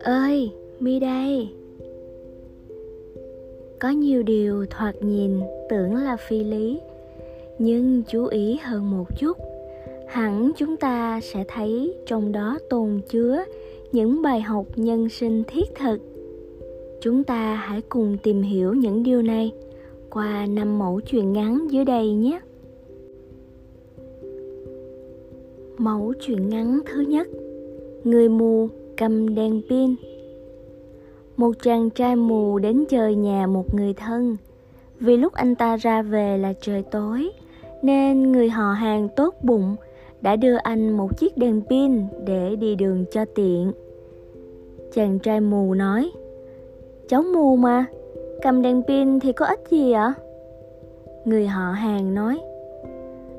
ơi, mi đây. Có nhiều điều thoạt nhìn tưởng là phi lý, nhưng chú ý hơn một chút, hẳn chúng ta sẽ thấy trong đó tồn chứa những bài học nhân sinh thiết thực. Chúng ta hãy cùng tìm hiểu những điều này qua năm mẫu chuyện ngắn dưới đây nhé. Mẫu chuyện ngắn thứ nhất. Người mù cầm đèn pin. Một chàng trai mù đến chơi nhà một người thân. Vì lúc anh ta ra về là trời tối, nên người họ hàng tốt bụng đã đưa anh một chiếc đèn pin để đi đường cho tiện. Chàng trai mù nói, cháu mù mà, cầm đèn pin thì có ích gì ạ? Người họ hàng nói,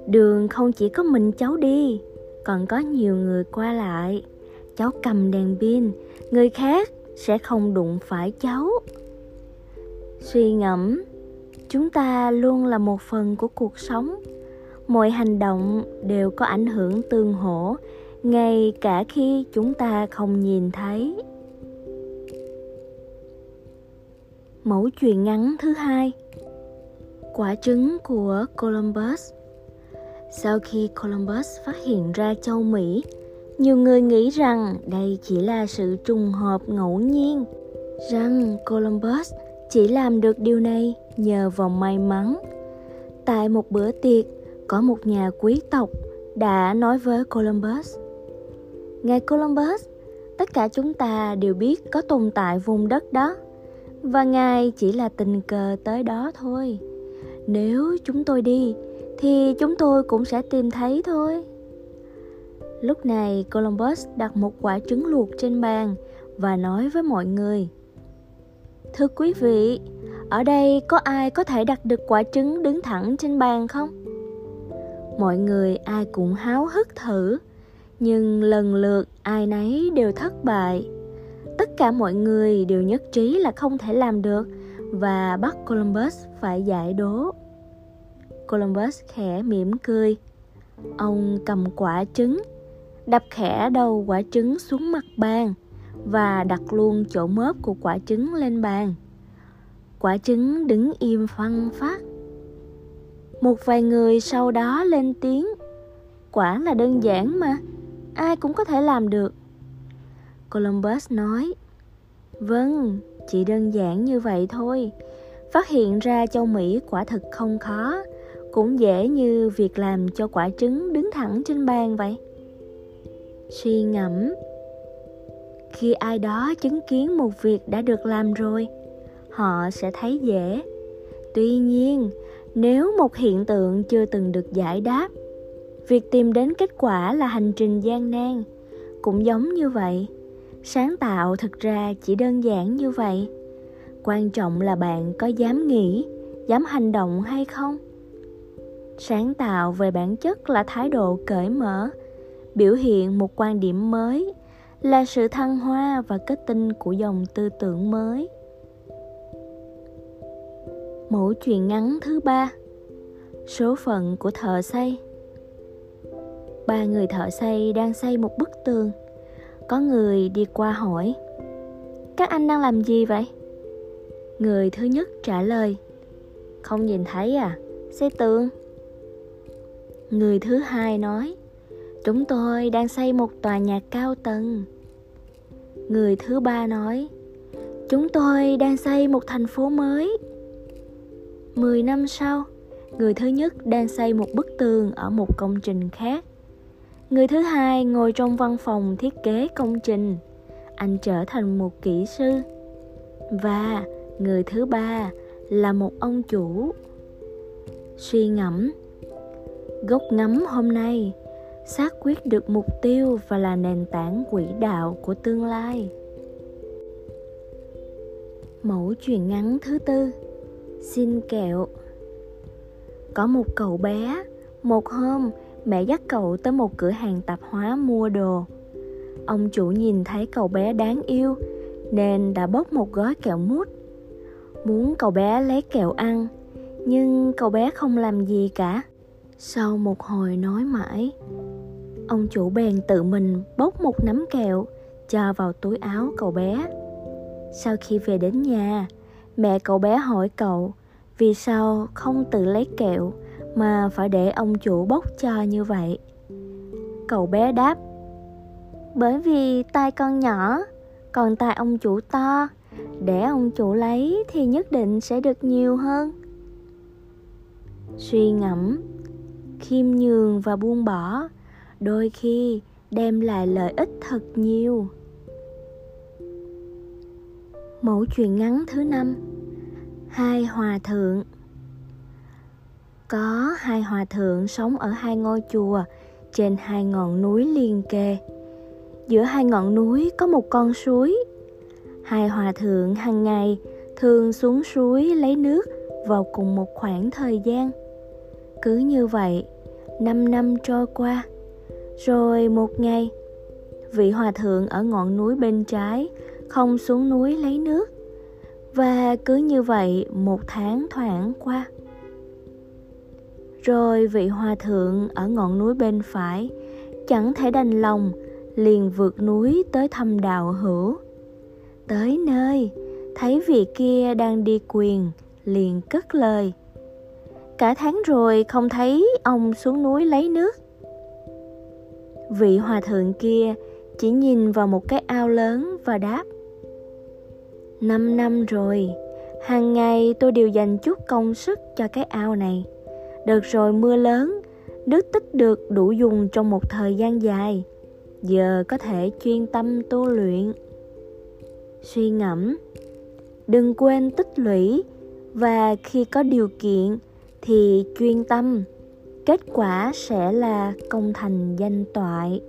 đường không chỉ có mình cháu đi còn có nhiều người qua lại. Cháu cầm đèn pin, người khác sẽ không đụng phải cháu. Suy ngẫm, chúng ta luôn là một phần của cuộc sống. Mọi hành động đều có ảnh hưởng tương hỗ, ngay cả khi chúng ta không nhìn thấy. Mẫu chuyện ngắn thứ hai. Quả trứng của columbus sau khi columbus phát hiện ra châu mỹ, nhiều người nghĩ rằng đây chỉ là sự trùng hợp ngẫu nhiên, rằng columbus chỉ làm được điều này nhờ vào may mắn. Tại một bữa tiệc, có một nhà quý tộc đã nói với columbus, ngài columbus, tất cả chúng ta đều biết có tồn tại vùng đất đó, và ngài chỉ là tình cờ tới đó thôi. Nếu chúng tôi đi thì chúng tôi cũng sẽ tìm thấy thôi. Lúc này, columbus đặt một quả trứng luộc trên bàn và nói với mọi người. Thưa quý vị, ở đây có ai có thể đặt được quả trứng đứng thẳng trên bàn không? Mọi người ai cũng háo hức thử, nhưng lần lượt ai nấy đều thất bại. Tất cả mọi người đều nhất trí là không thể làm được và bắt columbus phải giải đố columbus khẽ mỉm cười. Ông cầm quả trứng, đập khẽ đầu quả trứng xuống mặt bàn và đặt luôn chỗ mớp của quả trứng lên bàn. Quả trứng đứng im phăng phát một vài người sau đó lên tiếng. Quả là đơn giản mà, ai cũng có thể làm được. Columbus nói vâng chỉ đơn giản như vậy thôi. Phát hiện ra châu mỹ quả thực không khó cũng dễ như việc làm cho quả trứng đứng thẳng trên bàn vậy. Suy ngẫm, khi ai đó chứng kiến một việc đã được làm rồi, họ sẽ thấy dễ. Tuy nhiên, nếu một hiện tượng chưa từng được giải đáp, việc tìm đến kết quả là hành trình gian nan, cũng giống như vậy. Sáng tạo thực ra chỉ đơn giản như vậy. Quan trọng là bạn có dám nghĩ, dám hành động hay không? Sáng tạo về bản chất là thái độ cởi mở, biểu hiện một quan điểm mới, là sự thăng hoa và kết tinh của dòng tư tưởng mới. Mẫu chuyện ngắn thứ ba, số phận của thợ xây. Ba người thợ xây đang xây một bức tường. Có người đi qua hỏi, các anh đang làm gì vậy? Người thứ nhất trả lời, không nhìn thấy à xây tường người thứ hai nói, chúng tôi đang xây một tòa nhà cao tầng. Người thứ ba nói, chúng tôi đang xây một thành phố mới. Mười năm sau, người thứ nhất đang xây một bức tường ở một công trình khác. Người thứ hai ngồi trong văn phòng thiết kế công trình. Anh trở thành một kỹ sư. Và người thứ ba là một ông chủ. Suy ngẫm gốc ngắm hôm nay, xác quyết được mục tiêu và là nền tảng quỹ đạo của tương lai. Mẫu chuyện ngắn thứ tư, xin kẹo. Có một cậu bé, một hôm, mẹ dắt cậu tới một cửa hàng tạp hóa mua đồ. Ông chủ nhìn thấy cậu bé đáng yêu, nên đã bốc một gói kẹo mút. Muốn cậu bé lấy kẹo ăn, nhưng cậu bé không làm gì cả sau một hồi nói mãi, ông chủ bèn tự mình bốc một nắm kẹo, cho vào túi áo cậu bé. Sau khi về đến nhà, mẹ cậu bé hỏi cậu vì sao không tự lấy kẹo mà phải để ông chủ bốc cho như vậy. Cậu bé đáp, bởi vì tay con nhỏ, còn tay ông chủ to, để ông chủ lấy thì nhất định sẽ được nhiều hơn. Suy ngẫm khiêm nhường và buông bỏ, đôi khi đem lại lợi ích thật nhiều. Mẫu chuyện ngắn thứ năm, hai hòa thượng. Có hai hòa thượng sống ở hai ngôi chùa trên hai ngọn núi liền kề. Giữa hai ngọn núi có một con suối. Hai hòa thượng hàng ngày thường xuống suối lấy nước vào cùng một khoảng thời gian cứ như vậy, năm năm trôi qua. Rồi một ngày, vị hòa thượng ở ngọn núi bên trái không xuống núi lấy nước. Và cứ như vậy một tháng thoảng qua. Rồi vị hòa thượng ở ngọn núi bên phải chẳng thể đành lòng liền vượt núi tới thăm đạo hữu. Tới nơi, thấy vị kia đang đi quyền liền cất lời cả tháng rồi không thấy ông xuống núi lấy nước. Vị hòa thượng kia chỉ nhìn vào một cái ao lớn và đáp, năm năm rồi, hàng ngày tôi đều dành chút công sức cho cái ao này. Đợt rồi mưa lớn, nước tích được đủ dùng trong một thời gian dài. Giờ có thể chuyên tâm tu luyện. Suy ngẫm, đừng quên tích lũy và khi có điều kiện thì chuyên tâm. Kết quả sẽ là công thành danh toại.